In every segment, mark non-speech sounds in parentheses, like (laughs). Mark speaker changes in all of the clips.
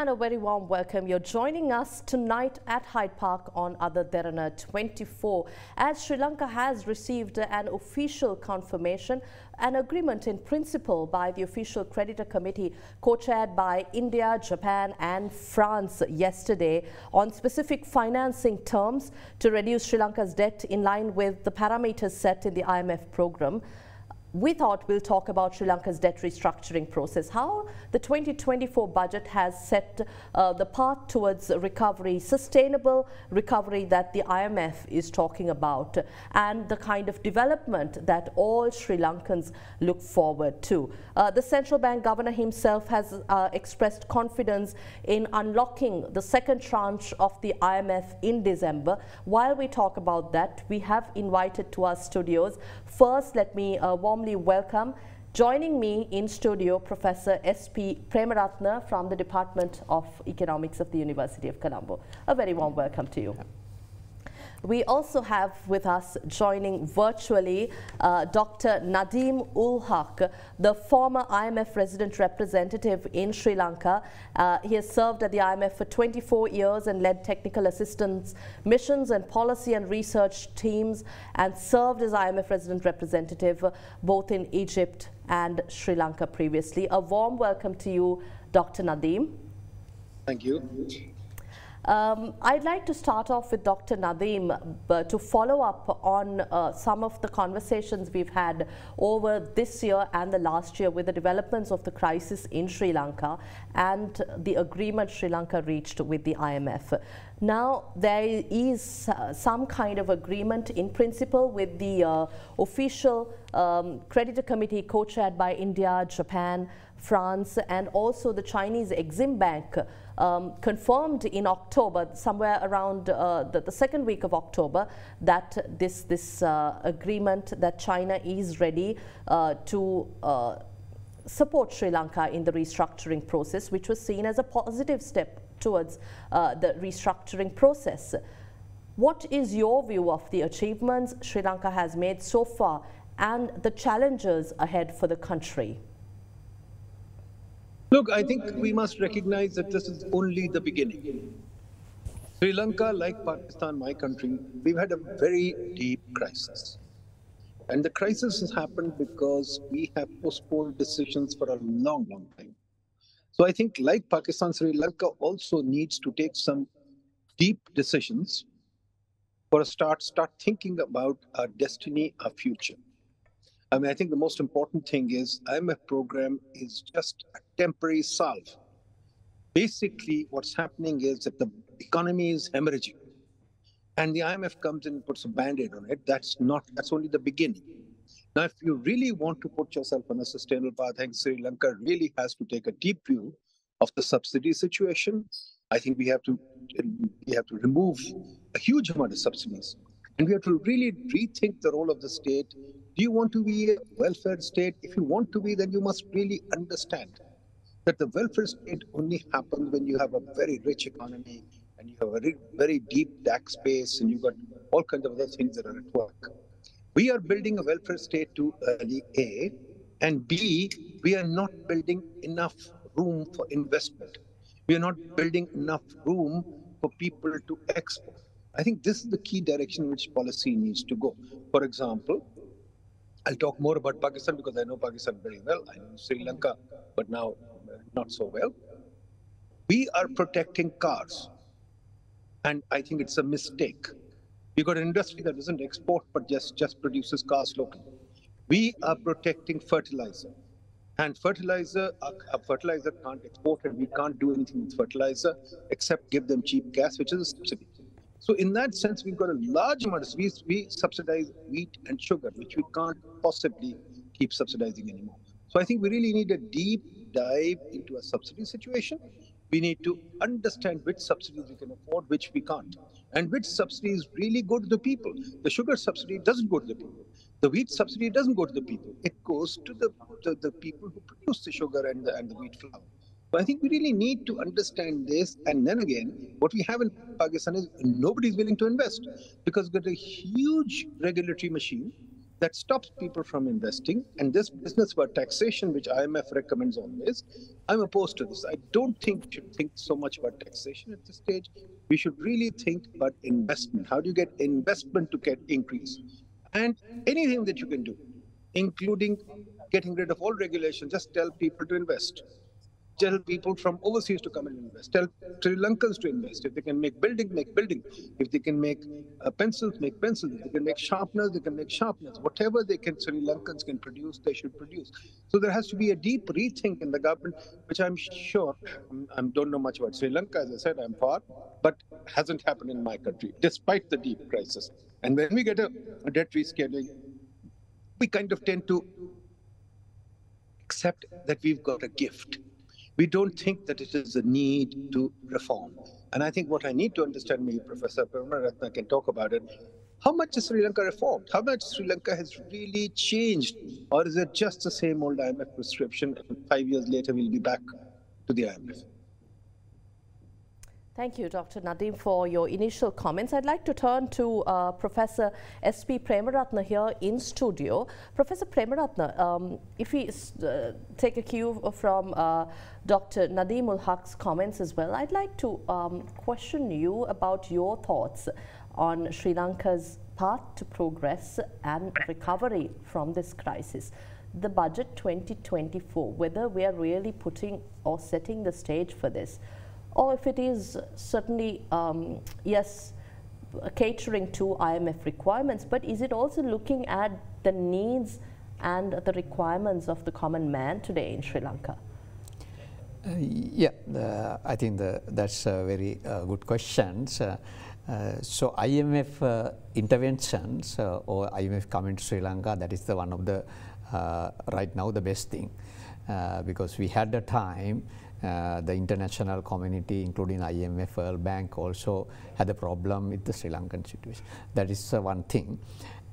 Speaker 1: and a very warm welcome. You're joining us tonight at Hyde Park on Ada Derana 24 as Sri Lanka has received an official confirmation, an agreement in principle by the official creditor committee co-chaired by India, Japan and France yesterday on specific financing terms to reduce Sri Lanka's debt in line with the parameters set in the IMF program we thought we'll talk about Sri Lanka's debt restructuring process, how the 2024 budget has set uh, the path towards recovery, sustainable recovery that the IMF is talking about, and the kind of development that all Sri Lankans look forward to. Uh, the central bank governor himself has uh, expressed confidence in unlocking the second tranche of the IMF in December. While we talk about that, we have invited to our studios. First, let me uh, warm warmly welcome Joining me in studio, Professor S.P. Premaratne from the Department of Economics of the University of Colombo. A very warm welcome to you. We also have with us joining virtually uh, Dr. Nadeem Ul Haque, the former IMF resident representative in Sri Lanka. Uh, he has served at the IMF for 24 years and led technical assistance missions and policy and research teams and served as IMF resident representative both in Egypt and Sri Lanka previously. A warm welcome to you, Dr. Nadeem.
Speaker 2: Thank you.
Speaker 1: Um, I'd like to start off with Dr. Nadeem uh, to follow up on uh, some of the conversations we've had over this year and the last year with the developments of the crisis in Sri Lanka and the agreement Sri Lanka reached with the IMF. Now, there is uh, some kind of agreement in principle with the uh, official um, creditor committee co-chaired by India, Japan, France, and also the Chinese Exim Bank um, confirmed in October, somewhere around uh, the, the, second week of October, that this, this uh, agreement that China is ready uh, to uh, support Sri Lanka in the restructuring process, which was seen as a positive step towards uh, the restructuring process. What is your view of the achievements Sri Lanka has made so far and the challenges ahead for the country?
Speaker 2: Look, I think we must recognize that this is only the beginning. Sri Lanka, like Pakistan, my country, we've had a very deep crisis. And the crisis has happened because we have postponed decisions for a long, long time. So I think, like Pakistan, Sri Lanka also needs to take some deep decisions for a start, start thinking about our destiny, our future. I mean, I think the most important thing is IMF program is just a temporary salve. Basically, what's happening is that the economy is hemorrhaging, and the IMF comes in and puts a band-aid on it. That's not. That's only the beginning. Now, if you really want to put yourself on a sustainable path, I think Sri Lanka really has to take a deep view of the subsidy situation. I think we have to we have to remove a huge amount of subsidies, and we have to really rethink the role of the state do you want to be a welfare state? If you want to be, then you must really understand that the welfare state only happens when you have a very rich economy and you have a very, deep tax base and you've got all kinds of other things that are at work. We are building a welfare state to early A, and B, we are not building enough room for investment. We are not building enough room for people to export. I think this is the key direction which policy needs to go. For example, I'll talk more about Pakistan because I know Pakistan very well. I know Sri Lanka, but now not so well. We are protecting cars. And I think it's a mistake. We've got an industry that doesn't export but just, just produces cars locally. We are protecting fertilizer. And fertilizer, a fertilizer can't export and we can't do anything with fertilizer except give them cheap gas, which is a subsidy. So in that sense, we've got a large amount of we, we subsidize wheat and sugar, which we can't possibly keep subsidizing anymore. So I think we really need a deep dive into a subsidy situation. We need to understand which subsidies we can afford, which we can't, and which subsidies really go to the people. The sugar subsidy doesn't go to the people. The wheat subsidy doesn't go to the people. It goes to the, the, the people who produce the sugar and the, and the wheat flour. But I think we really need to understand this. And then again, what we have in Pakistan is nobody's willing to invest because we've got a huge regulatory machine that stops people from investing. And this business about taxation, which IMF recommends always, I'm opposed to this. I don't think we should think so much about taxation at this stage. We should really think about investment. How do you get investment to get increase? And anything that you can do, including getting rid of all regulation, just tell people to invest tell people from overseas to come and invest. Tell Sri Lankans to invest. If they can make building, make building. If they can make uh, pencils, make pencils. If they can make sharpeners, they can make sharpeners. Whatever they can, Sri Lankans can produce, they should produce. So there has to be a deep rethink in the government, which I'm sure, I don't know much about Sri Lanka, as I said, I'm far, but hasn't happened in my country, despite the deep crisis. And when we get a, a debt rescaling, we kind of tend to accept that we've got a gift we don't think that it is a need to reform. And I think what I need to understand, maybe Professor Premaratne can talk about it, how much is Sri Lanka reformed? How much Sri Lanka has really changed? Or is it just the same old IMF prescription and five years later we'll be back to the IMF?
Speaker 1: Thank you, Dr. Nadim, for your initial comments. I'd like to turn to uh, Professor S.P. Premaratne here in studio. Professor Premaratne, um, if we uh, take a cue from uh, Dr. Nadeem Ul Haque's comments as well, I'd like to um, question you about your thoughts on Sri Lanka's path to progress and recovery from this crisis. The budget 2024, whether we are really putting or setting the stage for this or if it is certainly, um, yes, catering to IMF requirements, but is it also looking at the needs and the requirements of the common man today in Sri Lanka?
Speaker 3: Uh, yeah, I think the, that's a very uh, good question. Uh, uh, so IMF uh, interventions uh, or IMF coming to Sri Lanka, that is the one of the right now the best thing because we had the time uh, the international community, including IMF, World Bank, also had a problem with the Sri Lankan situation. That is uh, one thing.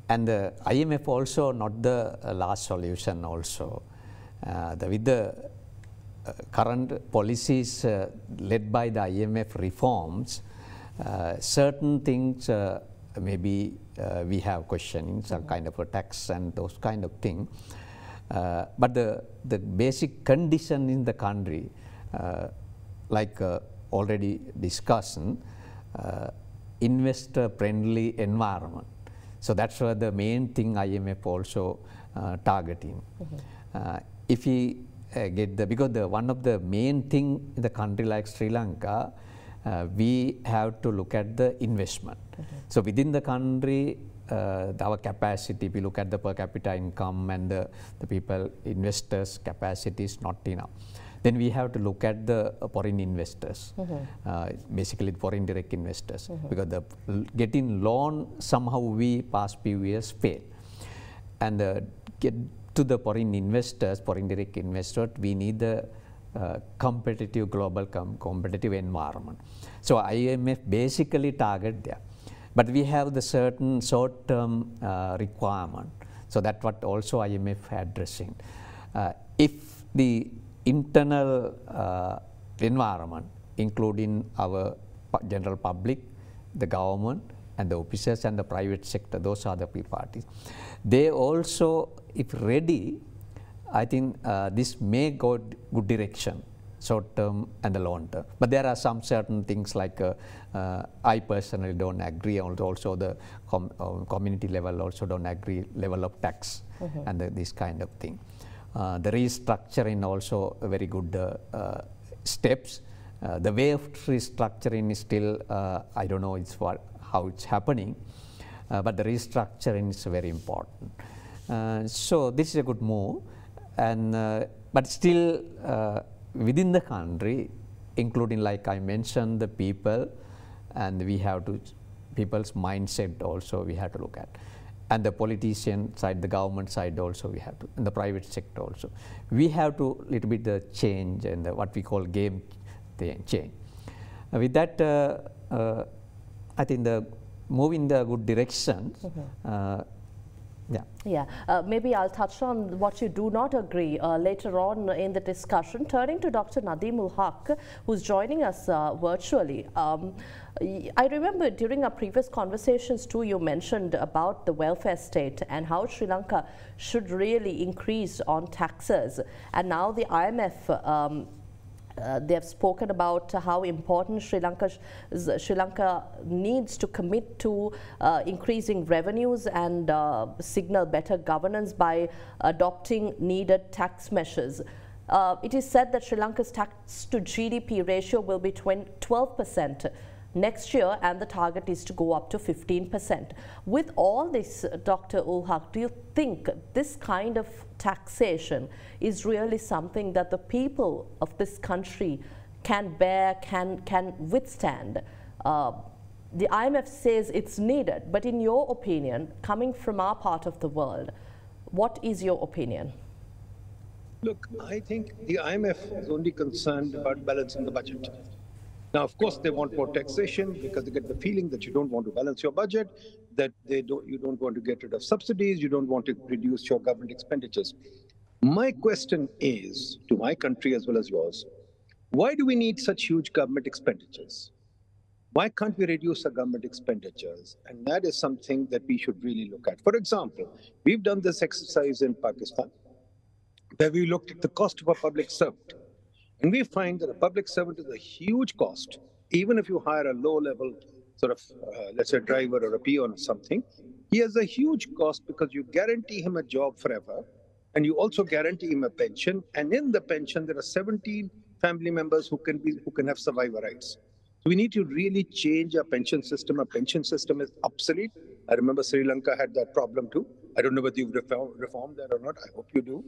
Speaker 3: And the IMF also not the uh, last solution also. Uh, the, with the uh, current policies led by the IMF reforms, certain things maybe we have questioning, some kind of a tax and those kind of things. but the, the basic condition in the country like uh, already discussed, uh, investor friendly environment. So that's what the main thing IMF also targeting. Mm -hmm. if we get the, because the one of the main thing in the country like Sri Lanka, uh, we have to look at the investment. Mm -hmm. So within the country, uh, our capacity, we look at the per capita income and the, the people, investors' capacity is not enough. Then we have to look at the uh, foreign investors, mm -hmm. uh, basically foreign direct investors, mm -hmm. because the getting loan somehow we past few years fail, and uh, get to the foreign investors, foreign direct investors, we need the uh, competitive global com competitive environment. So IMF basically target there, but we have the certain short term uh, requirement. So that what also IMF addressing. Uh, if the internal uh, environment, including our general public, the government, and the officers and the private sector, those are the parties. They also, if ready, I think uh, this may go good direction, short term and the long term. But there are some certain things like uh, uh, I personally don't agree, also the com uh, community level also don't agree level of tax mm -hmm. and the, this kind of thing. Uh, the restructuring also very good uh, uh, steps. the way of restructuring is still, I don't know it's what, how it's happening, but the restructuring is very important. so this is a good move, and but still within the country, including like I mentioned, the people, and we have to people's mindset also we have to look at and the politician side, the government side also we have to, and the private sector also. We have to little bit the change and the, what we call game change. Uh, with that, uh, uh, I think the move in the good direction. Mm -hmm. Yeah.
Speaker 1: Yeah. Uh, maybe I'll touch on what you do not agree uh, later on in the discussion. Turning to Dr. Nadeem Ul Haque, who's joining us uh, virtually. Um, I remember during our previous conversations too, you mentioned about the welfare state and how Sri Lanka should really increase on taxes. And now the IMF um, uh, they have spoken about how important Sri Lanka, Sri Lanka needs to commit to uh, increasing revenues and uh, signal better governance by adopting needed tax measures. Uh, it is said that Sri Lanka's tax to GDP ratio will be 12 percent next year and the target is to go up to 15%. With all this, Dr. Ul Haque, do you think this kind of taxation is really something that the people of this country can bear, can, can withstand? Uh, the IMF says it's needed, but in your opinion, coming from our part of the world, what is your opinion?
Speaker 2: Look, I think the IMF is only concerned about balancing the budget. Now, of course, they want more taxation because they get the feeling that you don't want to balance your budget, that they don't, you don't want to get rid of subsidies, you don't want to reduce your government expenditures. My question is to my country as well as yours why do we need such huge government expenditures? Why can't we reduce our government expenditures? And that is something that we should really look at. For example, we've done this exercise in Pakistan where we looked at the cost of a public servant and we find that a public servant is a huge cost, even if you hire a low level sort of, uh, let's say, driver or a peon or something. He has a huge cost because you guarantee him a job forever, and you also guarantee him a pension. And in the pension, there are 17 family members who can be who can have survivor rights. We need to really change our pension system. Our pension system is obsolete. I remember Sri Lanka had that problem too. I don't know whether you've reformed that or not. I hope you do.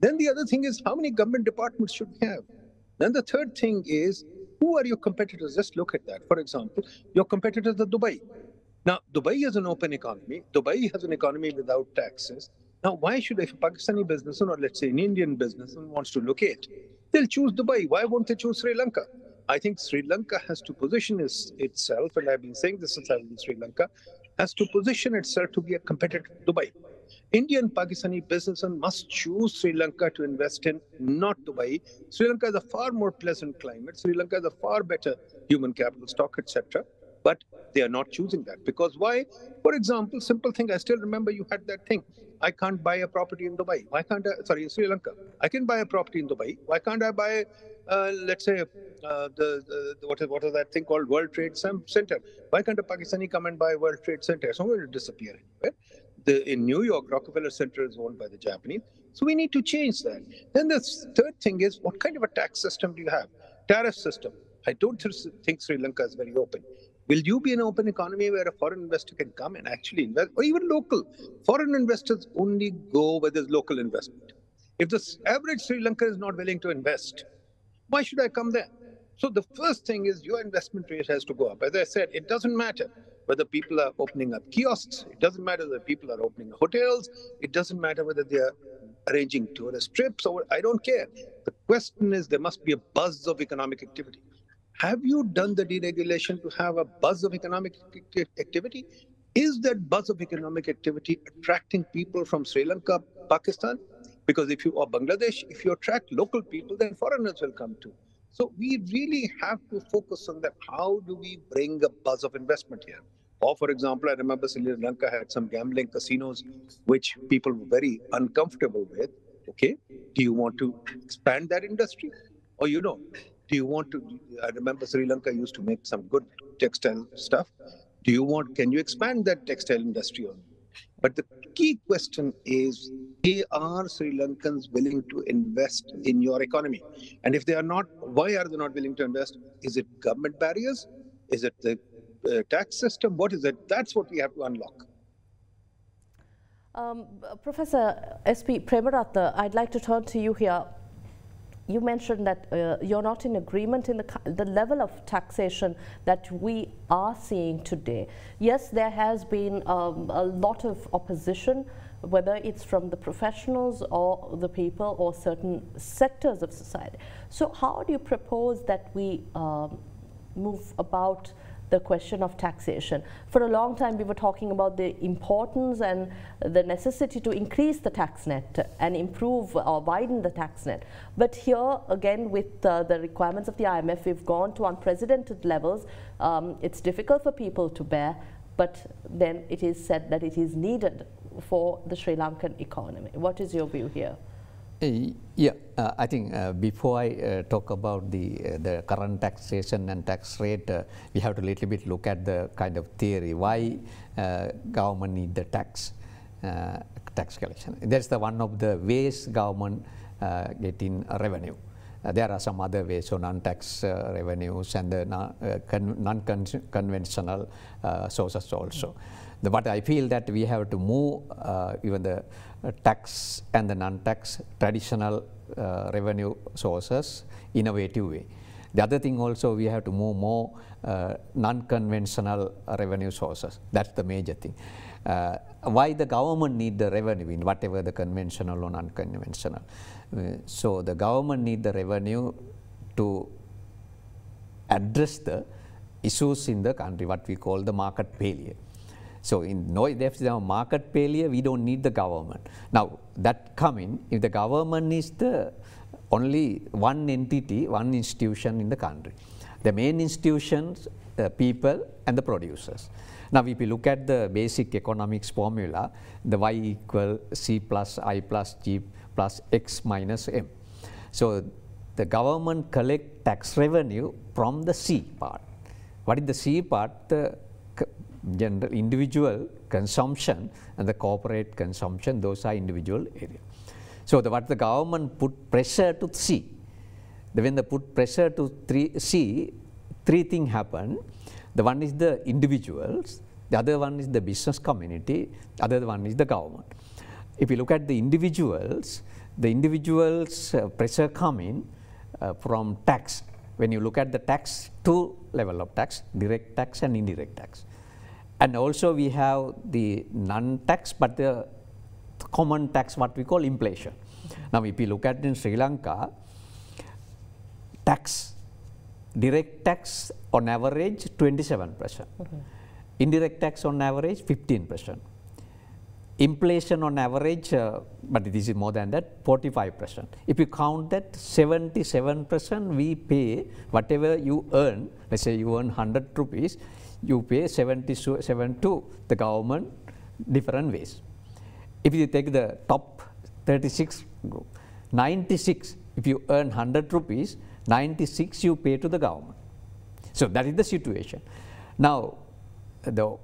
Speaker 2: Then the other thing is how many government departments should we have? Then the third thing is, who are your competitors? Just look at that. For example, your competitors are Dubai. Now, Dubai is an open economy. Dubai has an economy without taxes. Now, why should if a Pakistani businessman or let's say an Indian businessman wants to locate, they'll choose Dubai. Why won't they choose Sri Lanka? I think Sri Lanka has to position its, itself, and I've been saying this since I was in Sri Lanka, has to position itself to be a competitor to Dubai. Indian Pakistani businessmen must choose Sri Lanka to invest in, not Dubai. Sri Lanka is a far more pleasant climate. Sri Lanka is a far better human capital stock, etc. But they are not choosing that because why? For example, simple thing. I still remember you had that thing. I can't buy a property in Dubai. Why can't I? Sorry, in Sri Lanka. I can buy a property in Dubai. Why can't I buy, uh, let's say, uh, the, the, what is what is that thing called World Trade Center? Why can't a Pakistani come and buy World Trade Center? Going to disappear the, in New York, Rockefeller Center is owned by the Japanese. So we need to change that. Then the third thing is what kind of a tax system do you have? Tariff system. I don't think Sri Lanka is very open. Will you be an open economy where a foreign investor can come and actually invest, or even local? Foreign investors only go where there's local investment. If the average Sri Lanka is not willing to invest, why should I come there? So the first thing is your investment rate has to go up. As I said, it doesn't matter whether people are opening up kiosks. It doesn't matter whether people are opening hotels. It doesn't matter whether they are arranging tourist trips or I don't care. The question is there must be a buzz of economic activity. Have you done the deregulation to have a buzz of economic activity? Is that buzz of economic activity attracting people from Sri Lanka, Pakistan? Because if you are Bangladesh, if you attract local people, then foreigners will come too. So we really have to focus on that. How do we bring a buzz of investment here? Or, for example, I remember Sri Lanka had some gambling casinos which people were very uncomfortable with. Okay, do you want to expand that industry? Or, you know, do you want to? I remember Sri Lanka used to make some good textile stuff. Do you want, can you expand that textile industry? On? But the key question is are Sri Lankans willing to invest in your economy? And if they are not, why are they not willing to invest? Is it government barriers? Is it the uh, tax system? What is it? That's what we have to unlock.
Speaker 1: Um, Professor S.P. Premaratne, I'd like to turn to you here. You mentioned that uh, you're not in agreement in the, the level of taxation that we are seeing today. Yes, there has been um, a lot of opposition, whether it's from the professionals or the people or certain sectors of society. So how do you propose that we um, move about the question of taxation. For a long time, we were talking about the importance and the necessity to increase the tax net and improve or widen the tax net. But here, again, with uh, the requirements of the IMF, we've gone to unprecedented levels. Um, it's difficult for people to bear, but then it is said that it is needed for the Sri Lankan economy. What is your view here?
Speaker 3: Uh, yeah, uh, I think uh, before I uh, talk about the uh, the current taxation and tax rate, uh, we have to little bit look at the kind of theory why government need the tax tax collection. That's the one of the ways government getting revenue. There are some other ways, so non-tax revenues and the non-conventional sources also. The, but I feel that we have to move even the uh, tax and the non-tax traditional uh, revenue sources innovative way. The other thing also we have to move more uh, non-conventional revenue sources. That's the major thing. Uh, why the government need the revenue in whatever the conventional or non-conventional. Uh, so the government need the revenue to address the issues in the country, what we call the market failure. So in no, if there's a market failure, we don't need the government. Now that coming, if the government is the only one entity, one institution in the country, the main institutions, the people and the producers. Now if you look at the basic economics formula, the y equal c plus i plus g plus x minus m. So the government collect tax revenue from the C part. What is the C part? The general individual consumption and the corporate consumption, those are individual areas. So the, what the government put pressure to C. the, when they put pressure to three, see, three things happen. The one is the individuals, the other one is the business community, the other one is the government. If you look at the individuals, the individuals uh, pressure coming uh, from tax. When you look at the tax, two level of tax, direct tax and indirect tax. And also we have the non-tax, but the common tax, what we call inflation. Now, if you look at in Sri Lanka, tax, direct tax on average 27 percent, okay. indirect tax on average 15 percent, inflation on average, uh, but this is more than that, 45 percent. If you count that 77 percent, we pay whatever you earn, let's say you earn 100 rupees, you pay 77 to the government different ways. If you take the top 36 group, 96, if you earn 100 rupees, 96 you pay to the government. So that is the situation. Now, the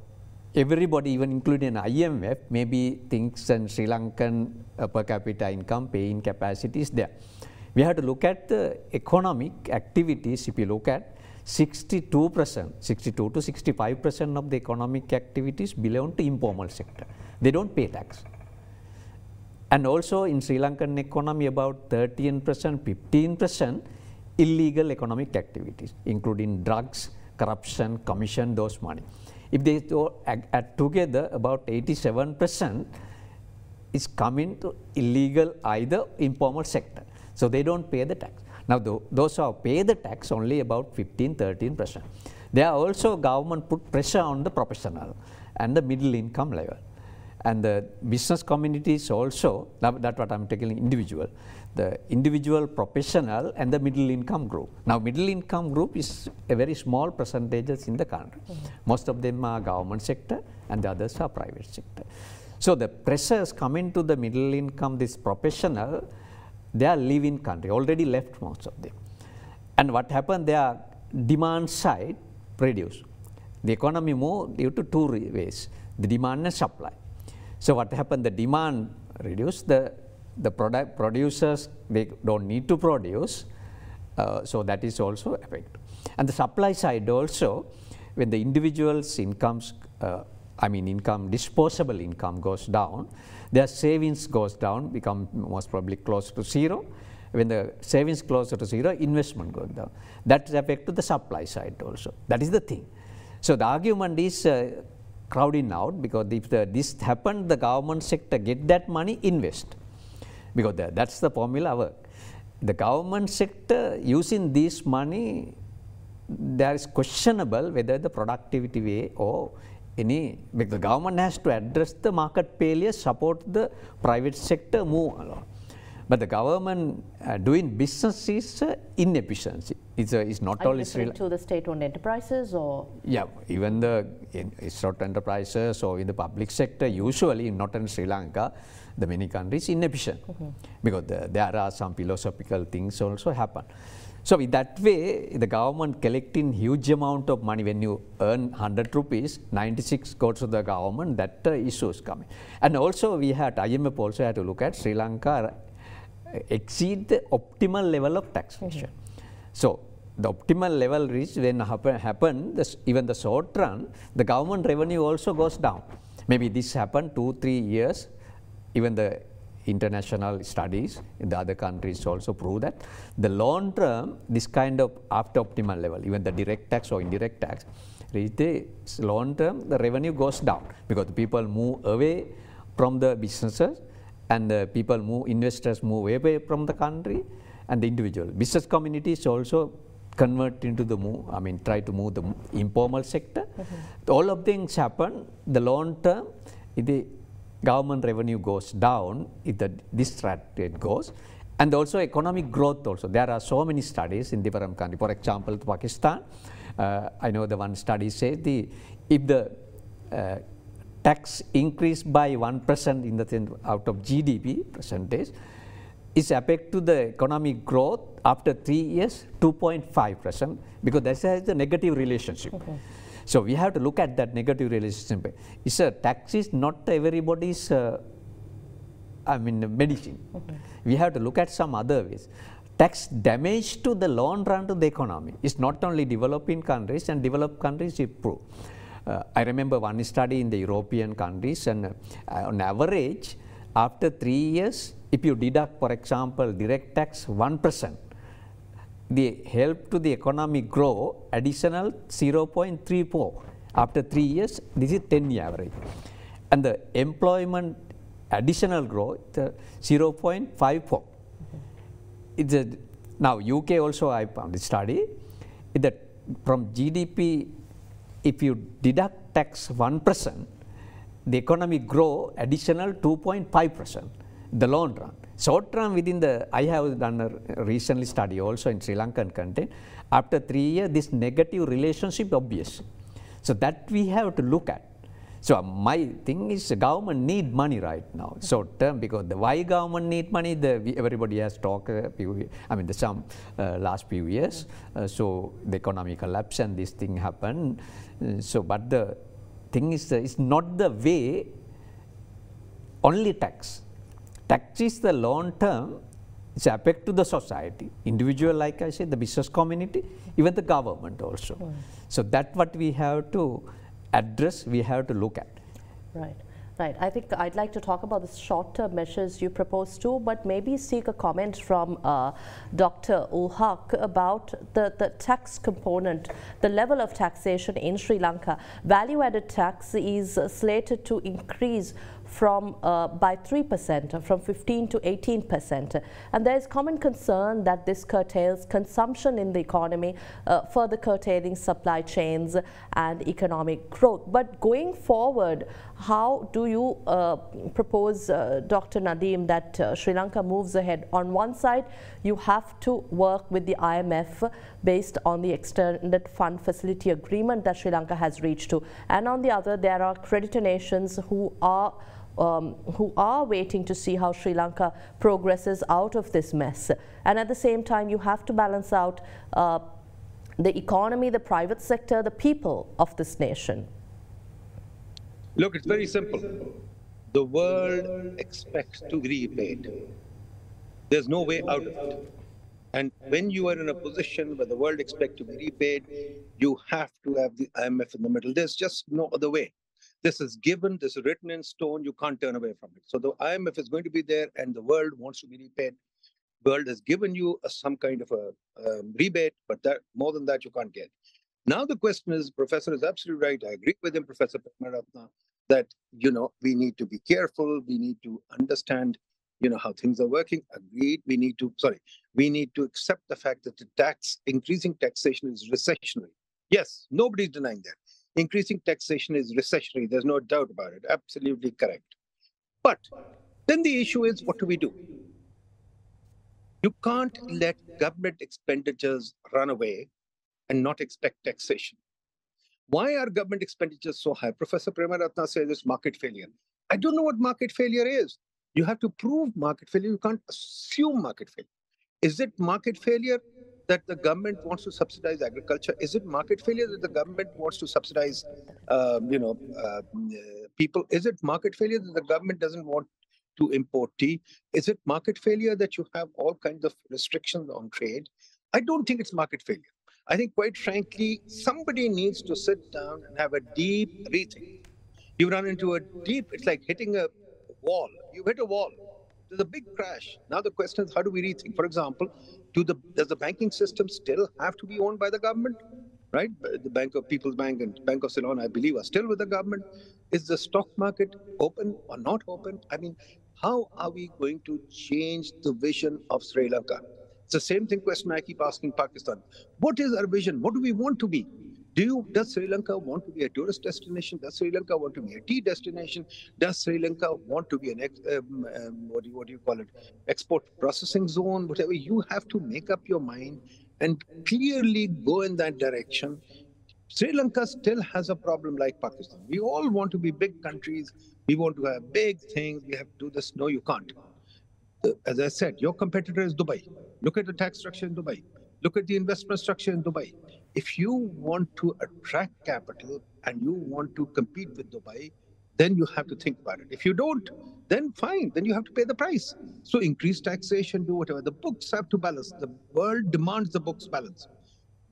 Speaker 3: everybody, even including IMF, maybe thinks and Sri Lankan uh, per capita income paying capacity is there. We have to look at the economic activities. If you look at 62 percent, 62 to 65 percent of the economic activities belong to informal sector. They don't pay tax. And also in Sri Lankan economy about 13 percent, 15 percent illegal economic activities, including drugs, corruption, commission, those money. If they add together, about 87 percent is coming to illegal either informal sector. So they don't pay the tax. Now, th those who pay the tax only about 15, 13 percent. There are also government put pressure on the professional and the middle income level. And the business communities also, that, that's what I'm taking individual, the individual professional and the middle income group. Now, middle income group is a very small percentages in the country. Mm -hmm. Most of them are government sector and the others are private sector. So, the pressures coming to the middle income, this professional, they are leaving country, already left most of them. And what happened, their demand side reduced. The economy moved due to two ways, the demand and supply. So what happened, the demand reduced, the, the product producers, they don't need to produce, uh, so that is also affected. And the supply side also, when the individual's incomes, uh, I mean income, disposable income goes down, their savings goes down, become most probably close to zero. When the savings closer to zero, investment goes down. That is effect to the supply side also. That is the thing. So the argument is uh, crowding out because if the, this happened, the government sector get that money, invest. Because the, that's the formula work. The government sector using this money there is questionable whether the productivity way or any, because the government has to address the market failure, support the private sector move along. But the government uh, doing business is uh, inefficiency. It's, uh, it's not
Speaker 1: Are
Speaker 3: Sri
Speaker 1: referring to the state-owned enterprises or?
Speaker 3: yeah, even the sort enterprises or in the public sector, usually not in Sri Lanka, the many countries inefficient because the, there are some philosophical things also happen. So in that way, the government collecting huge amount of money when you earn 100 rupees, 96 goes to the government, that uh, issue is coming. And also we had, IMF also had to look at Sri Lanka uh, exceed the optimal level of taxation. So the optimal level reached when happen, happen this, even the short run, the government revenue also goes down. Maybe this happened two, three years, even the international studies in the other countries also prove that the long term, this kind of after optimal level, even the direct tax or indirect tax, reach the long term, the revenue goes down because people move away from the businesses and the people move, investors move away from the country and the individual. Business communities also convert into the move, I mean, try to move the informal sector. All of things happen, the long term, if the government revenue goes down, if the, this rate goes, and also economic growth also. There are so many studies in different countries. For example, Pakistan, uh, I know the one study says the, if the uh, tax increase by 1% in the out of GDP percentage, is affect to the economic growth after three years 2.5% because that has a negative relationship. Okay. So we have to look at that negative relationship. It's a tax is not everybody's, uh, I mean, medicine. Okay. We have to look at some other ways. Tax damage to the long run to the economy. It's not only developing countries and developed countries improve. Uh, I remember one study in the European countries and uh, on average, after three years, if you deduct, for example, direct tax 1%, the help to the economy grow additional 0.34 after three years this is 10 year average. And the employment additional growth uh, 0.54 it's a, now uk also i found the study. That from gdp if you deduct tax 1% the economy grow additional 2.5% the long run Short term within the, I have done a recently study also in Sri Lankan content. After three years, this negative relationship obvious. So that we have to look at. So my thing is the government need money right now, short term, because the why government need money, the, everybody has talked, uh, I mean, the some uh, last few years. Uh, so the economic collapse and this thing happened. Uh, so, but the thing is, uh, it's not the way only tax. Tax is the long term, it's affect to the society, individual, like I said, the business community, even the government also. Right. So that's what we have to address, we have to look at.
Speaker 1: Right. Right. I think I'd like to talk about the short-term measures you propose too, but maybe seek a comment from uh, Dr. Ul Haque about the, the tax component, the level of taxation in Sri Lanka. Value-added tax is slated to increase from uh, by 3% from 15 to 18%. And there is common concern that this curtails consumption in the economy, uh, further curtailing supply chains and economic growth. But going forward, how do you uh, propose, uh, Dr. Nadeem, that uh, Sri Lanka moves ahead? On one side, you have to work with the IMF based on the extended fund facility agreement that Sri Lanka has reached to. And on the other, there are creditor nations who are um, who are waiting to see how Sri Lanka progresses out of this mess. And at the same time, you have to balance out uh, the economy, the private sector, the people of this nation.
Speaker 2: Look, it's very simple. The world expects to be repaid. There's no way out of it. And when you are in a position where the world expects to be repaid, you have to have the IMF in the middle. There's just no other way. This is given, this is written in stone, you can't turn away from it. So the IMF is going to be there and the world wants to be repaid. World has given you a, some kind of a um, rebate, but that more than that you can't get. Now the question is, Professor is absolutely right. I agree with him, Professor Padmaratna, that you know we need to be careful. We need to understand you know how things are working. Agreed. We need to sorry, we need to accept the fact that the tax increasing taxation is recessionary. Yes, nobody's denying that. Increasing taxation is recessionary. There's no doubt about it. Absolutely correct. But then the issue is, what do we do? You can't let government expenditures run away and not expect taxation. Why are government expenditures so high? Professor Premaratne says it's market failure. I don't know what market failure is. You have to prove market failure. You can't assume market failure. Is it market failure that the government wants to subsidize agriculture? Is it market failure that the government wants to subsidize, uh, you know, uh, people? Is it market failure that the government doesn't want to import tea? Is it market failure that you have all kinds of restrictions on trade? I don't think it's market failure. I think, quite frankly, somebody needs to sit down and have a deep rethink. You run into a deep, it's like hitting a wall. You hit a wall. There's a big crash. Now the question is, how do we rethink? For example, do the does the banking system still have to be owned by the government? Right? The Bank of People's Bank and Bank of Ceylon, I believe, are still with the government. Is the stock market open or not open? I mean, how are we going to change the vision of Sri Lanka? It's the same thing question I keep asking Pakistan. What is our vision? What do we want to be? Do you, does Sri Lanka want to be a tourist destination? Does Sri Lanka want to be a tea destination? Does Sri Lanka want to be an, um, um, what, do you, what do you call it, export processing zone? Whatever, you have to make up your mind and clearly go in that direction. Sri Lanka still has a problem like Pakistan. We all want to be big countries. We want to have big things. We have to do this. No, you can't. As I said, your competitor is Dubai. Look at the tax structure in Dubai. Look at the investment structure in Dubai if you want to attract capital and you want to compete with Dubai, then you have to think about it. If you don't, then fine, then you have to pay the price. So increase taxation, do whatever. The books have to balance. The world demands the books balance.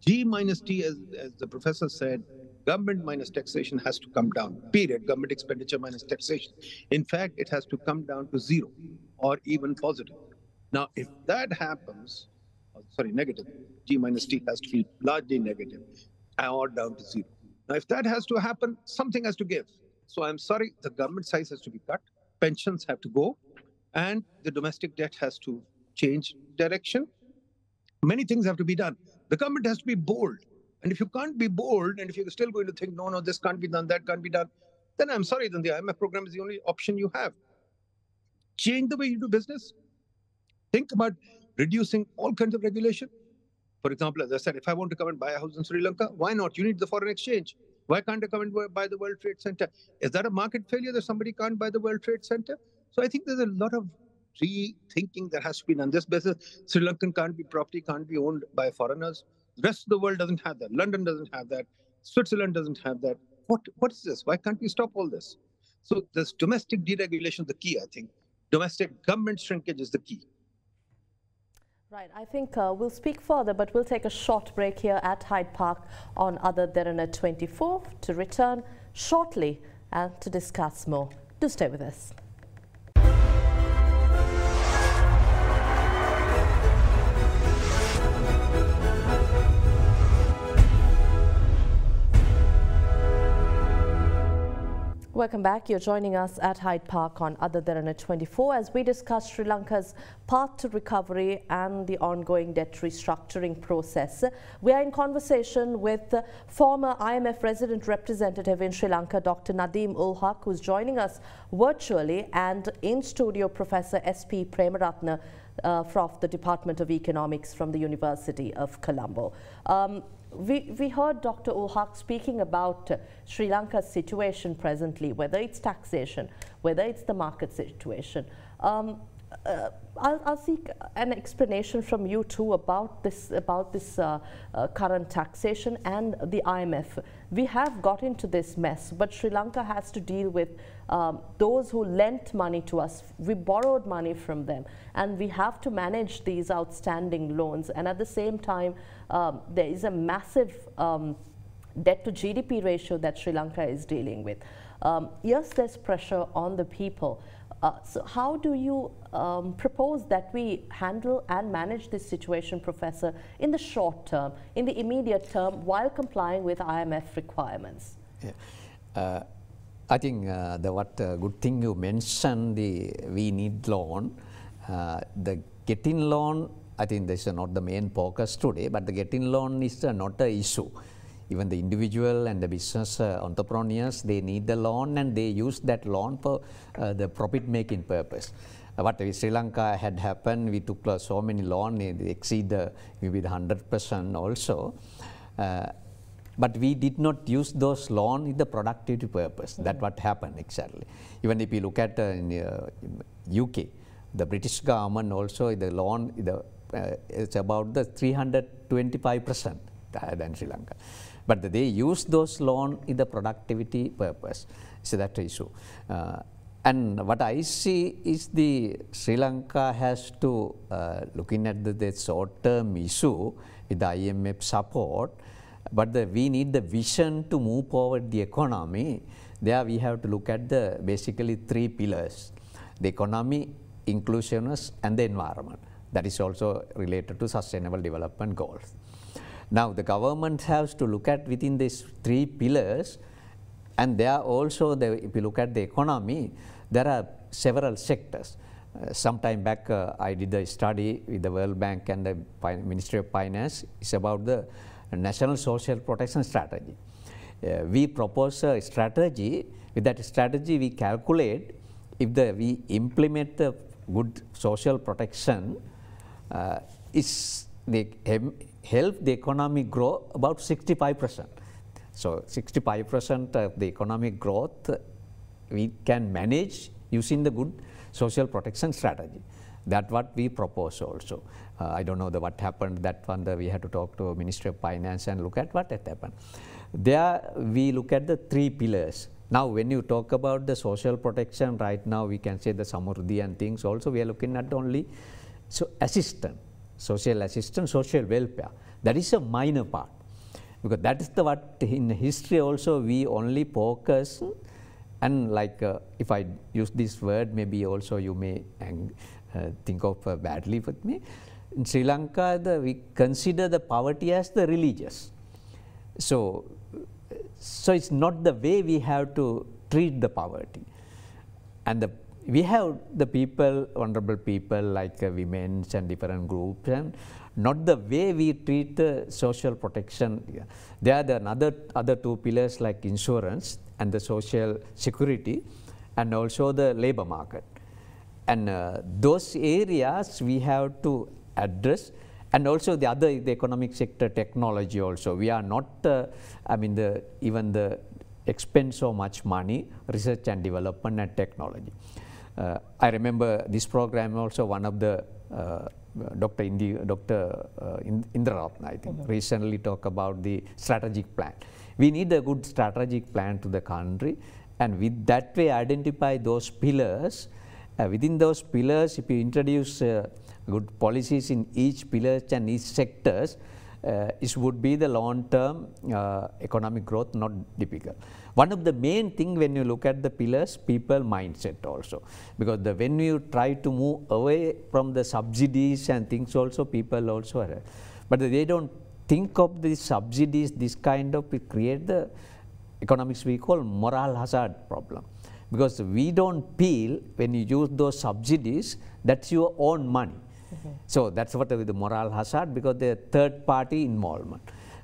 Speaker 2: G minus T, as, as the professor said, government minus taxation has to come down, period. Government expenditure minus taxation. In fact, it has to come down to zero or even positive. Now, if that happens, sorry, negative, G minus T has to be largely negative uh, or down to zero. Now, if that has to happen, something has to give. So I'm sorry, the government size has to be cut, pensions have to go, and the domestic debt has to change direction. Many things have to be done. The government has to be bold. And if you can't be bold, and if you're still going to think, no, no, this can't be done, that can't be done, then I'm sorry, then the IMF program is the only option you have. Change the way you do business. Think about reducing all kinds of regulation. For example, as I said, if I want to come and buy a house in Sri Lanka, why not? You need the foreign exchange. Why can't I come and buy the World Trade Center? Is that a market failure that somebody can't buy the World Trade Center? So I think there's a lot of rethinking that has to be done. This business, Sri Lankan can't be property, can't be owned by foreigners. The rest of the world doesn't have that. London doesn't have that. Switzerland doesn't have that. What what is this? Why can't we stop all this? So this domestic deregulation is the key, I think. Domestic government shrinkage is the key.
Speaker 1: Right, I think uh, we'll speak further, but we'll take a short break here at Hyde Park on Ada Derana 24 to return shortly and to discuss more. Do stay with us. Welcome back. You're joining us at Hyde Park on Ada Derana 24 as we discuss Sri Lanka's path to recovery and the ongoing debt restructuring process. We are in conversation with former IMF resident representative in Sri Lanka, Dr. Nadeem Ul Haque, who's joining us virtually, and in studio, Professor S.P. Premaratne uh, from the Department of Economics from the University of Colombo. Um, we, we heard Dr. Ul Haque speaking about uh, Sri Lanka's situation presently, whether it's taxation, whether it's the market situation. Um, uh, I'll, I'll, seek an explanation from you too about this about this uh, uh, current taxation and the IMF. We have got into this mess, but Sri Lanka has to deal with um, those who lent money to us. We borrowed money from them, and we have to manage these outstanding loans. And at the same time, um, there is a massive um, debt to GDP ratio that Sri Lanka is dealing with. Um, yes, there's pressure on the people. Uh, so how do you um, propose that we handle and manage this situation, Professor, in the short term, in the immediate term, while complying with IMF requirements?
Speaker 3: Yeah. Uh, I think uh, the what uh, good thing you mentioned the we need loan Uh, the getting loan, I think this is not the main focus today, but the getting loan is uh, not an issue. Even the individual and the business uh, entrepreneurs, they need the loan and they use that loan for uh, the profit making purpose. What in Sri Lanka had happened, we took so many loan, they exceed the, maybe the 100% also. But we did not use those loan in the productivity purpose. Mm -hmm. That what happened exactly. Even if you look at uh, in uh, UK, the British government also the loan the uh, it's about the 325 percent higher than Sri Lanka. But they use those loan in the productivity purpose. So that issue. Uh, and what I see is the Sri Lanka has to uh, looking at the, the short-term issue with the IMF support, but the, we need the vision to move forward the economy. There we have to look at the basically three pillars: the economy, inclusiveness, and the environment. That is also related to sustainable development goals. Now the government has to look at within these three pillars, and there are also the, if you look at the economy, there are several sectors. Uh, some time back, uh, I did a study with the World Bank and the Ministry of Finance. It's about the National Social Protection Strategy. Uh, we propose a strategy. With that strategy, we calculate if the, we implement the good social protection, is the help the economy grow about 65 percent. So 65 percent of the economic growth we can manage using the good social protection strategy. That what we propose also. Uh, I don't know the what happened that one we had to talk to Ministry of Finance and look at what had happened. There we look at the three pillars. Now when you talk about the social protection right now we can say the Samurdhi and things also we are looking at only so assistance social assistance, social welfare. That is a minor part because that is the what in history also we only focus and like uh, if I use this word maybe also you may uh, think of uh, badly with me. In Sri Lanka the, we consider the poverty as the religious. So, so it's not the way we have to treat the poverty and the we have the people, vulnerable people like uh, women and different groups and not the way we treat the social protection. Yeah. There are the another other two pillars like insurance and the social security and also the labor market. And uh, those areas we have to address and also the other the economic sector technology also. We are not, uh, I mean the even the expend so much money research and development and technology. Uh, I remember this program also one of the uh, Dr. Indi, Dr. Uh, Indraratna, I think, mm -hmm. recently talked about the strategic plan. We need a good strategic plan to the country, and with that way identify those pillars. Uh, within those pillars, if you introduce uh, good policies in each pillars and each sectors, it would be the long-term uh, economic growth, not difficult. One of the main thing when you look at the pillars, people mindset also, because the, when you try to move away from the subsidies and things also, people also are, but they don't think of the subsidies, this kind of, create the economics we call moral hazard problem. Because we don't feel when you use those subsidies, that's your own money. -hmm. So that's what the moral hazard because the third party involvement.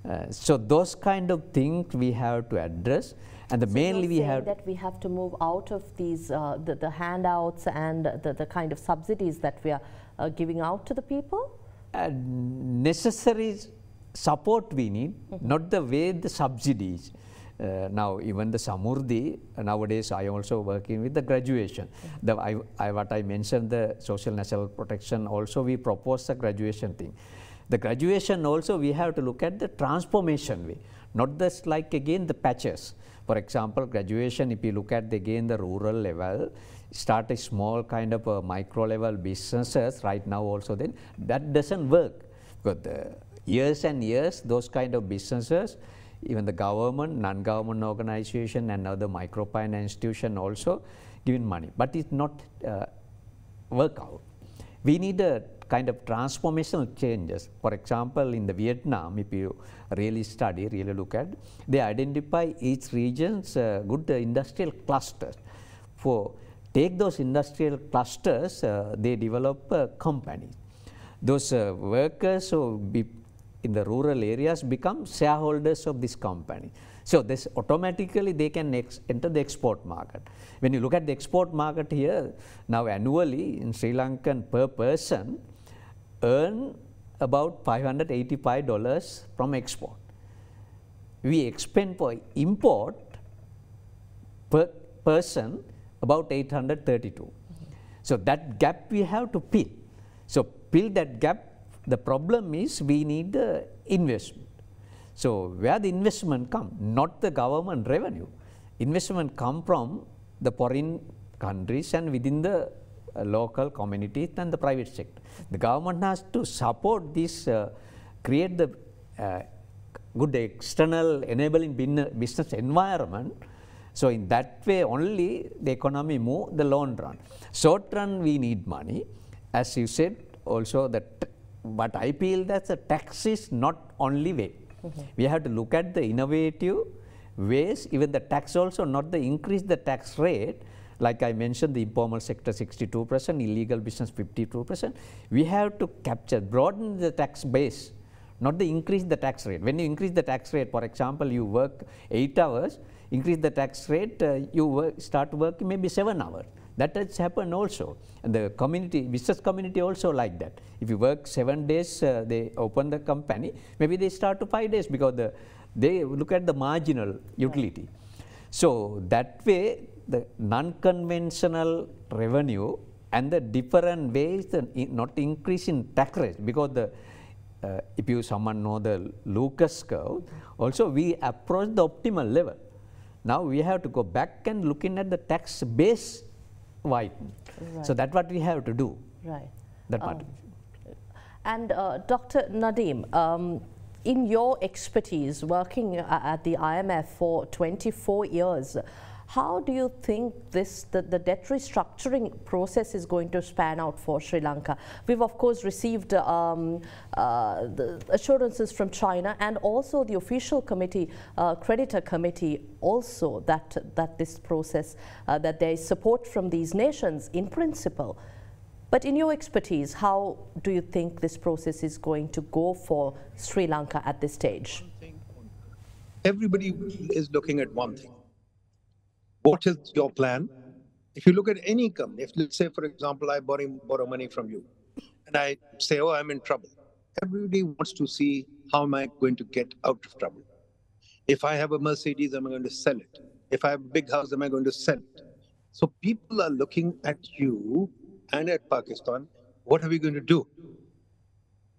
Speaker 3: Uh, so those kind of things we have to address and the
Speaker 1: so
Speaker 3: mainly we have
Speaker 1: that we have to move out of these uh, the, the, handouts and the, the kind of subsidies that we are uh, giving out to the people
Speaker 3: uh, necessary support we need mm -hmm. not the way the subsidies uh, now even the samurdhi nowadays i am also working with the graduation. The I, I, what i mentioned the social national protection also we propose the graduation thing. The graduation also we have to look at the transformation way not just like again the patches. For example, graduation, if you look at the, again the rural level, start a small kind of a micro level businesses right now also then that doesn't work. The years and years those kind of businesses even the government non-government organization and other microfinance institution also giving money but it's not uh, work out we need a kind of transformational changes. For example, in the Vietnam, if you really study, really look at, they identify each region's uh, good uh, industrial clusters for take those industrial clusters, uh, they develop companies. Those uh, workers who be in the rural areas become shareholders of this company. So this automatically they can enter the export market. When you look at the export market here, now annually in Sri Lankan per person earn about $585 from export. We expend for import per person about 832. So that gap we have to fill. So fill that gap, the problem is we need the investment. So where the investment come, not the government revenue. Investment come from the foreign countries and within the uh, local communities and the private sector. The government has to support this, uh, create the uh, good external enabling business environment. So in that way only the economy move the long run. Short run we need money. As you said also that but I feel that the tax is not only way. Mm -hmm. We have to look at the innovative ways, even the tax also not the increase the tax rate, like I mentioned the informal sector 62 percent, illegal business 52 percent. We have to capture, broaden the tax base, not the increase the tax rate. When you increase the tax rate, for example, you work 8 hours, increase the tax rate, uh, you work, start working maybe 7 hours. That has happened also. And the community, business community also like that. If you work 7 days, uh, they open the company, maybe they start to 5 days because the, they look at the marginal utility. Right. So that way the non-conventional revenue and the different ways the not increase in tax rate because the uh, if you someone know the Lucas curve also we approach the optimal level. Now we have to go back and looking at the tax base widen. Right. So that's what we have to do.
Speaker 1: Right.
Speaker 3: That part. Um,
Speaker 1: and uh, Dr. Nadeem, um, in your expertise working at the IMF for 24 years, how do you think this the, the debt restructuring process is going to span out for Sri Lanka? We've of course received um, uh, the assurances from China and also the official committee, uh, creditor committee, also that that this process uh, that there is support from these nations in principle. But in your expertise, how do you think this process is going to go for Sri Lanka at this stage?
Speaker 2: Everybody is looking at one thing what is your plan? If you look at any company, if let's say, for example, I borrow, borrow money from you and I say, oh, I'm in trouble, everybody wants to see how am I going to get out of trouble. If I have a Mercedes, am I going to sell it? If I have a big house, am I going to sell it? So people are looking at you and at Pakistan. What are we going to do?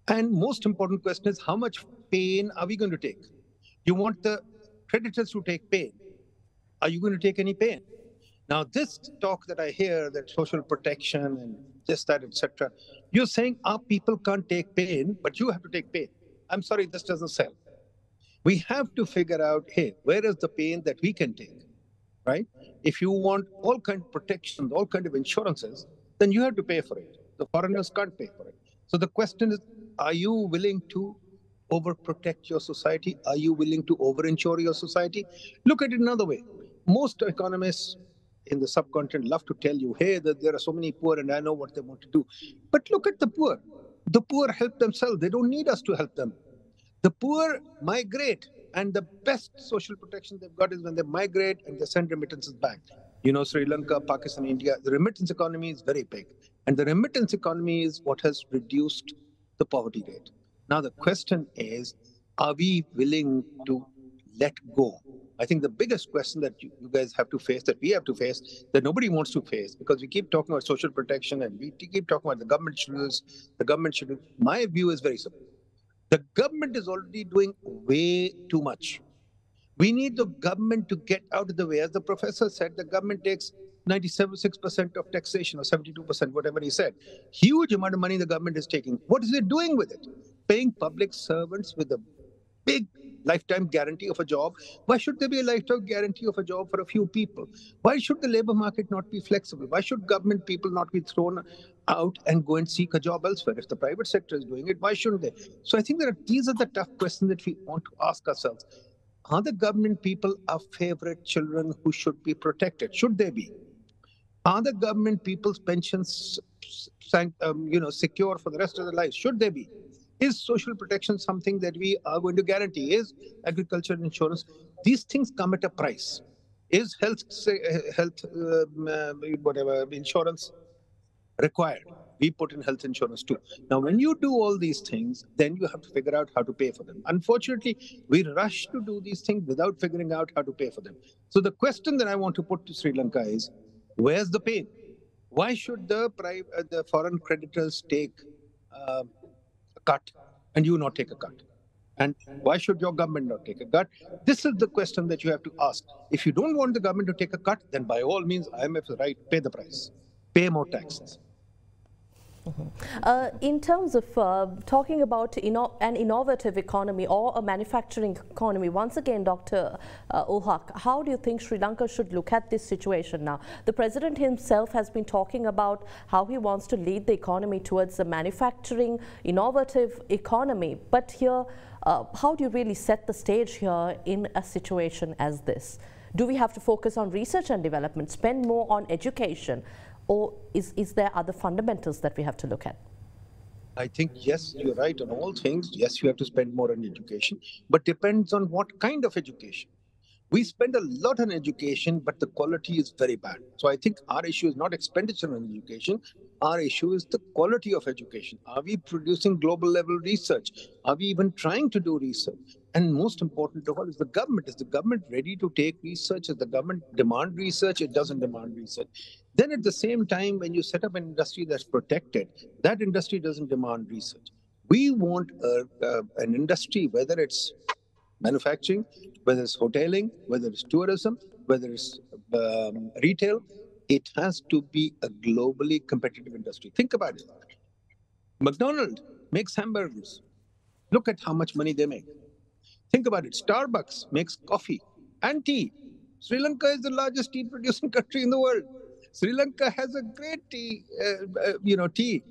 Speaker 2: And most important question is how much pain are we going to take? You want the creditors to take pain are you going to take any pain? Now, this talk that I hear, that social protection and this, that, etc., you're saying our people can't take pain, but you have to take pain. I'm sorry, this doesn't sell. We have to figure out, hey, where is the pain that we can take, right? If you want all kind of protections, all kind of insurances, then you have to pay for it. The foreigners can't pay for it. So the question is, are you willing to overprotect your society? Are you willing to overinsure your society? Look at it another way most economists in the subcontinent love to tell you, hey, that there are so many poor and I know what they want to do. But look at the poor. The poor help themselves. They don't need us to help them. The poor migrate, and the best social protection they've got is when they migrate and they send remittances back. You know, Sri Lanka, Pakistan, India, the remittance economy is very big. And the remittance economy is what has reduced the poverty rate. Now, the question is, are we willing to let go I think the biggest question that you, you, guys have to face, that we have to face, that nobody wants to face, because we keep talking about social protection and we keep talking about the government should do the government should do. My view is very simple. The government is already doing way too much. We need the government to get out of the way. As the professor said, the government takes 97.6% of taxation or 72%, whatever he said. Huge amount of money the government is taking. What is it doing with it? Paying public servants with a big lifetime guarantee of a job. Why should there be a lifetime guarantee of a job for a few people? Why should the labor market not be flexible? Why should government people not be thrown out and go and seek a job elsewhere? If the private sector is doing it, why shouldn't they? So I think that these are the tough questions that we want to ask ourselves. Are the government people our favorite children who should be protected? Should they be? Are the government people's pensions, um, you know, secure for the rest of their lives? Should they be? Is social protection something that we are going to guarantee? Is agriculture insurance? These things come at a price. Is health, say, health, um, uh, whatever insurance required? we put in health insurance too. Now, when you do all these things, then you have to figure out how to pay for them. Unfortunately, we rush to do these things without figuring out how to pay for them. So the question that I want to put to Sri Lanka is, where's the pain? Why should the, private, uh, the foreign creditors take uh, cut and you not take a cut? And why should your government not take a cut? This is the question that you have to ask. If you don't want the government to take a cut, then by all means, IMF is right, pay the price, pay more taxes.
Speaker 1: Mm -hmm. uh, in terms of uh, talking about an innovative economy or a manufacturing economy, once again, Dr. Uh, how do you think Sri Lanka should look at this situation now? The president himself has been talking about how he wants to lead the economy towards a manufacturing, innovative economy. But here, uh, how do you really set the stage here in a situation as this? Do we have to focus on research and development, spend more on education? Or is, is there other fundamentals that we have to look at?
Speaker 2: I think, yes, you're right on all things. Yes, you have to spend more on education, but depends on what kind of education. We spend a lot on education, but the quality is very bad. So I think our issue is not expenditure on education. Our issue is the quality of education. Are we producing global level research? Are we even trying to do research? And most important of all is the government. Is the government ready to take research? Is the government demand research? It doesn't demand research. Then at the same time, when you set up an industry that's protected, that industry doesn't demand research. We want a, uh, an industry, whether it's manufacturing, whether it's hoteling, whether it's tourism, whether it's um, retail, it has to be a globally competitive industry. Think about it. McDonald's makes hamburgers. Look at how much money they make. Think about it. Starbucks makes coffee and tea. Sri Lanka is the largest tea producing (laughs) country in the world. Sri Lanka has a great tea, uh, uh, you know, tea.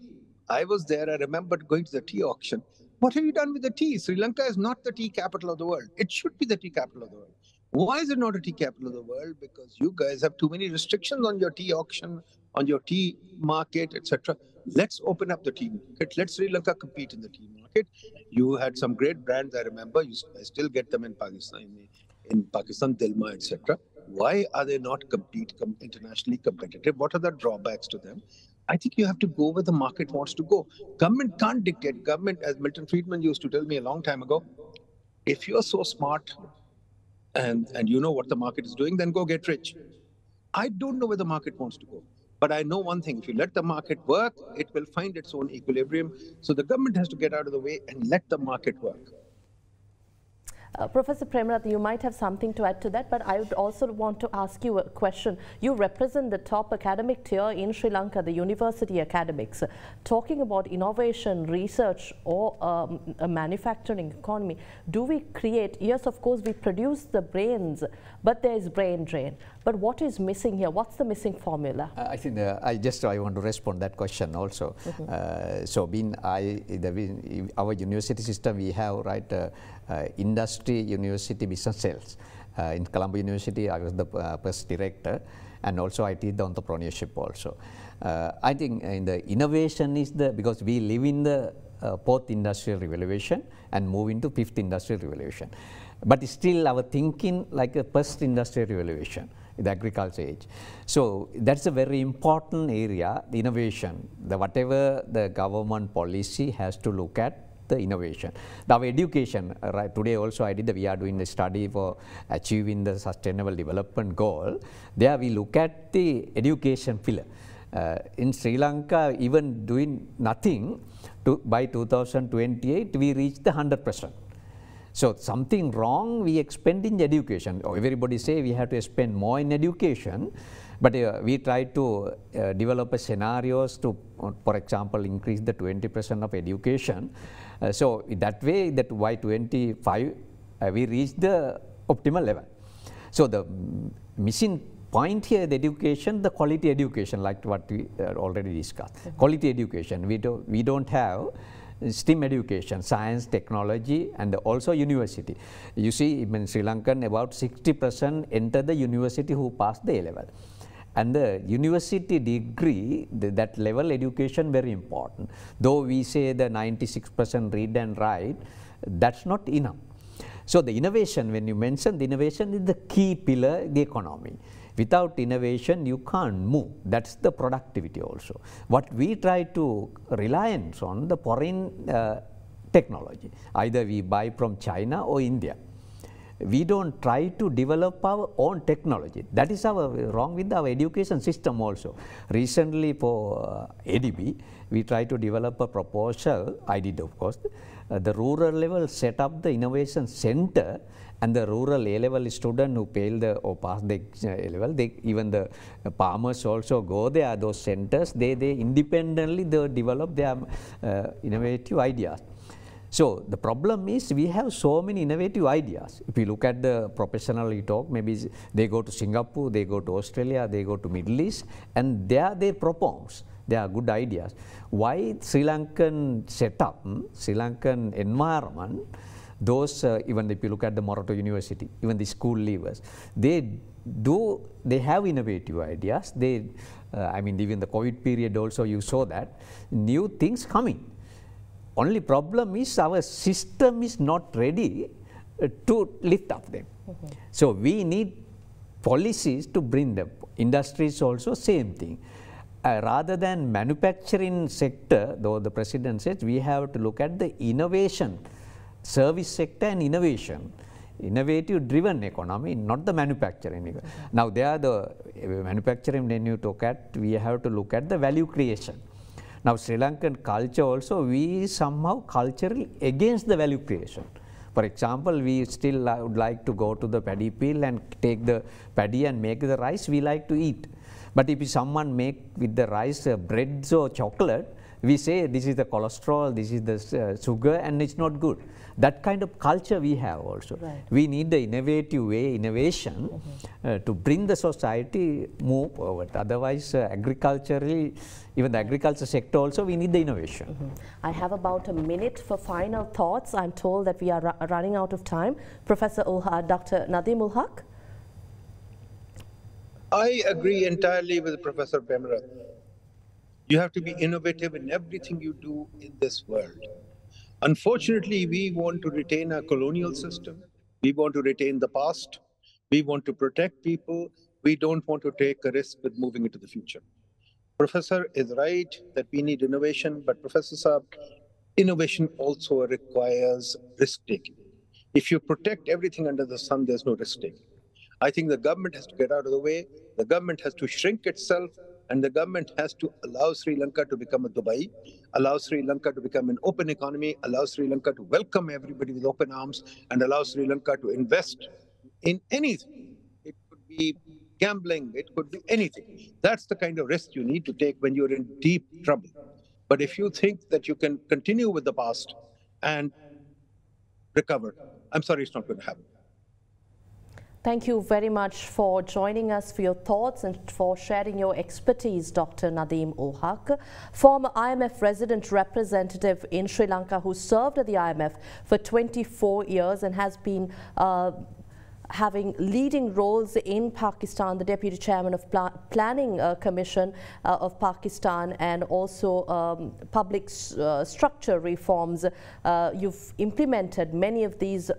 Speaker 2: I was there. I remember going to the tea auction. What have you done with the tea? Sri Lanka is not the tea capital of the world. It should be the tea capital of the world. Why is it not a tea capital of the world? Because you guys have too many restrictions on your tea auction, on your tea market, etc. Let's open up the tea market. Let Sri Lanka compete in the tea market. You had some great brands. I remember. You I still get them in Pakistan, in, Pakistan, Dilmah, etc. Why are they not compete com- internationally competitive? What are the drawbacks to them? I think you have to go where the market wants to go. Government can't dictate. Government, as Milton Friedman used to tell me a long time ago, if you're so smart and, and you know what the market is doing, then go get rich. I don't know where the market wants to go. But I know one thing if you let the market work, it will find its own equilibrium. So the government has to get out of the way and let the market work.
Speaker 1: Uh, Professor Premaratne, you might have something to add to that, but I would also want to ask you a question. You represent the top academic tier in Sri Lanka, the university academics. talking about innovation, research, or um, a manufacturing economy, do we create, yes, of course, we produce the brains, but there is brain drain. But what is missing here? What's the missing formula?
Speaker 3: Uh, I think uh, I just I want to respond that question also. Mm -hmm. so, being I, the, our university system, we have right uh, uh, industry university business cells. Uh, in Colombo University, I was the uh, first director and also I teach the entrepreneurship also. I think in the innovation is the, because we live in the fourth industrial revolution and move into fifth industrial revolution. But still our thinking like a first industrial revolution the agriculture age. So that's a very important area, the innovation, the whatever the government policy has to look at the innovation. Now education, right, today also I did, the, we are doing the study for achieving the sustainable development goal. There we look at the education pillar. Uh, in Sri Lanka, even doing nothing, to, by 2028, we reach the 100 percent. So something wrong we expend in education. Oh, everybody say we have to spend more in education, but uh, we try to uh, develop scenarios to, uh, for example, increase the 20 percent of education. Uh, so that way that by 25 uh, we reach the optimal level. So the missing point here the education the quality education like what we uh, already discussed mm -hmm. quality education we don't we don't have STEM education, science, technology, and also university. You see, in Sri Lankan, about 60% enter the university who pass the A level. and the university degree, that level education very important. Though we say the 96% read and write, that's not enough. So the innovation, when you mention the innovation is the key pillar the economy. Without innovation, you can't move. That's the productivity also. What we try to reliance on the foreign uh, technology. Either we buy from China or India we don't try to develop our own technology. That is our wrong with our education system also. Recently for uh, ADB, we try to develop a proposal, I did of course, Uh, the rural level set up the innovation center and the rural A-level student who fail the or pass the uh, A-level, they even the uh, farmers also go there, those centers, they, they independently they develop their uh, innovative ideas. So the problem is we have so many innovative ideas. If you look at the professional you talk, maybe they go to Singapore, they go to Australia, they go to Middle East, and there they propose. They are good ideas. Why Sri Lankan setup, hmm, Sri Lankan environment, those uh, even if you look at the Moratuwa University, even the school leavers, they do they have innovative ideas. They, uh, I mean, even the COVID period also you saw that new things coming only problem is our system is not ready uh, to lift up them. Mm -hmm. So we need policies to bring them. Industries also same thing. Uh, rather than manufacturing sector, though the president says we have to look at the innovation, service sector and innovation innovative driven economy, not the manufacturing. Mm -hmm. Now, they are the uh, manufacturing when you look at, we have to look at the value creation. Now Sri Lankan culture also, we somehow culturally against the value creation. For example, we still would like to go to the paddy field and take the paddy and make the rice we like to eat. But if someone make with the rice uh, breads or chocolate, we say this is the cholesterol, this is the uh, sugar and it's not good. That kind of culture we have also. Right. We need the innovative way, innovation mm -hmm. uh, to bring the society move forward. Otherwise, uh, agriculturally, even the agriculture sector also, we need the innovation. Mm
Speaker 1: -hmm. I have about a minute for final thoughts. I'm told that we are running out of time. Professor Ul Haque, Dr. Nadeem Ul Haque.
Speaker 2: I agree entirely with Professor Premaratne. You have to be innovative in everything you do in this world. Unfortunately, we want to retain our colonial system. We want to retain the past. We want to protect people. We don't want to take a risk with moving into the future. Professor is right that we need innovation, but Professor Saab, innovation also requires risk taking. If you protect everything under the sun, there's no risk taking. I think the government has to get out of the way. The government has to shrink itself and the government has to allow Sri Lanka to become a Dubai, allow Sri Lanka to become an open economy, allow Sri Lanka to welcome everybody with open arms, and allow Sri Lanka to invest in anything. It could be gambling, it could be anything. That's the kind of risk you need to take when you're in deep trouble. But if you think that you can continue with the past and recover, I'm sorry, it's not going to happen.
Speaker 1: Thank you very much for joining us for your thoughts and for sharing your expertise, Dr. Nadeem Ul Haque, former IMF resident representative in Sri Lanka who served at the IMF for 24 years and has been uh, having leading roles in Pakistan, the Deputy Chairman of Pla Planning uh, Commission uh, of Pakistan and also um, public uh, structure reforms. Uh, you've implemented many of these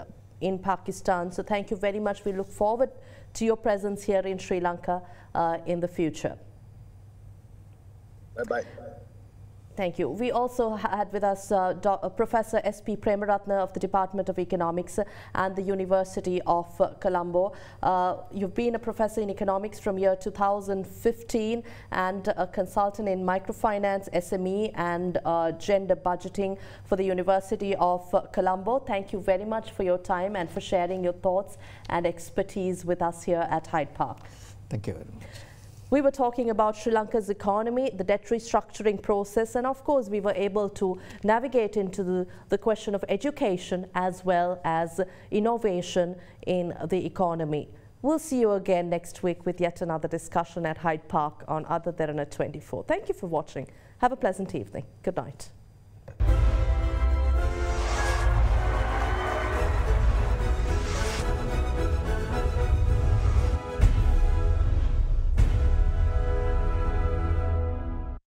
Speaker 1: in Pakistan. So thank you very much. We look forward to your presence here in Sri Lanka uh, in the future.
Speaker 2: Bye-bye.
Speaker 1: Thank you. We also had with us uh, uh Professor S.P. Premaratne of the Department of Economics and the University of Colombo. Uh, you've been a professor in economics from year 2015 and a consultant in microfinance, SME and uh, gender budgeting for the University of Colombo. Thank you very much for your time and for sharing your thoughts and expertise with us here at Hyde Park.
Speaker 3: Thank you very much.
Speaker 1: We were talking about Sri Lanka's economy, the debt restructuring process, and of course we were able to navigate into the, the question of education as well as innovation in the economy. We'll see you again next week with yet another discussion at Hyde Park on Ada Derana 24. Thank you for watching. Have a pleasant evening. Good night.